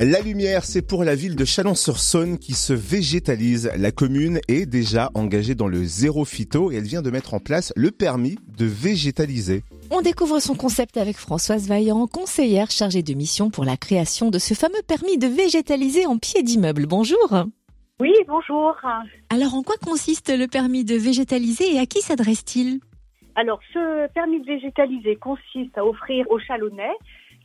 La lumière, c'est pour la ville de Chalon-sur-Saône qui se végétalise. La commune est déjà engagée dans le zéro phyto et elle vient de mettre en place le permis de végétaliser. On découvre son concept avec Françoise Vaillant, conseillère chargée de mission pour la création de ce fameux permis de végétaliser en pied d'immeuble. Bonjour. Oui, bonjour. Alors en quoi consiste le permis de végétaliser et à qui s'adresse-t-il? Alors ce permis de végétaliser consiste à offrir aux Chalonnais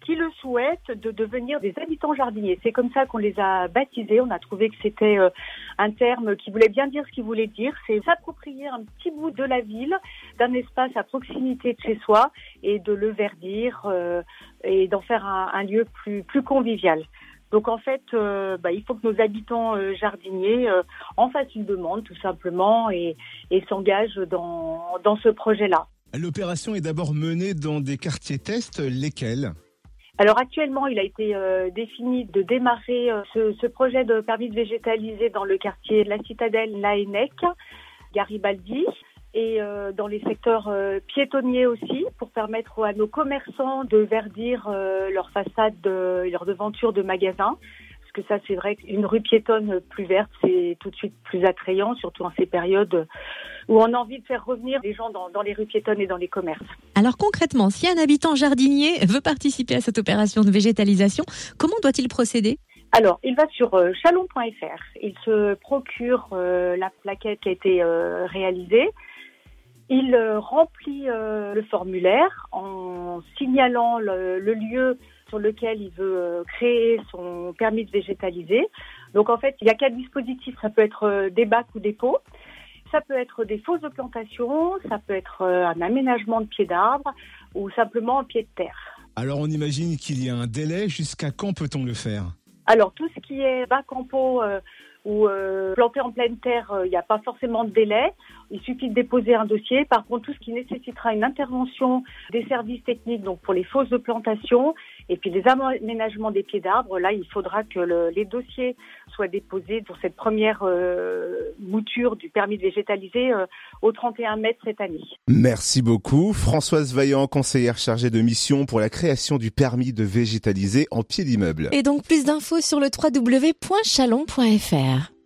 qui le souhaitent de devenir des habitants jardiniers. C'est comme ça qu'on les a baptisés. On a trouvé que c'était euh, un terme qui voulait bien dire ce qu'il voulait dire. C'est s'approprier un petit bout de la ville, d'un espace à proximité de chez soi et de le verdir euh, et d'en faire un, lieu plus, plus convivial. Donc en fait, euh, bah, il faut que nos habitants jardiniers en fassent une demande tout simplement et, et s'engagent dans, dans ce projet-là. L'opération est d'abord menée dans des quartiers tests, lesquels? Alors actuellement, il a été euh, défini de démarrer euh, ce, ce, projet de permis de végétaliser dans le quartier la Citadelle, Laennec, Garibaldi, et euh, dans les secteurs piétonniers aussi, pour permettre à nos commerçants de verdir leurs façades, leurs devantures de magasins parce que ça c'est vrai qu'une rue piétonne plus verte c'est tout de suite plus attrayant, surtout en ces périodes où on a envie de faire revenir les gens dans, dans les rues piétonnes et dans les commerces. Alors concrètement, si un habitant jardinier veut participer à cette opération de végétalisation, comment doit-il procéder? Alors, il va sur euh, chalon.fr, il se procure euh, la plaquette qui a été euh, réalisée, il remplit le formulaire en signalant le, le lieu sur lequel il veut créer son permis de végétaliser. Donc en fait, il y a quatre dispositifs. Ça peut être des bacs ou des pots. Ça peut être des fausses de plantation, ça peut être euh, un aménagement de pieds d'arbres ou simplement un pied de terre. Alors on imagine qu'il y a un délai. Jusqu'à quand peut-on le faire? Alors tout ce qui est bac en pot euh, ou euh, planté en pleine terre, il n'y a pas forcément de délai. Il suffit de déposer un dossier. Par contre, tout ce qui nécessitera une intervention des services techniques, donc pour les fausses de plantation, et puis les aménagements des pieds d'arbres, là, il faudra que le, les dossiers soient déposés pour cette première euh, mouture du permis de végétaliser euh, au 31 mai cette année. Merci beaucoup. Françoise Vaillant, conseillère chargée de mission pour la création du permis de végétaliser en pied d'immeuble. Et donc plus d'infos sur le www.chalon.fr.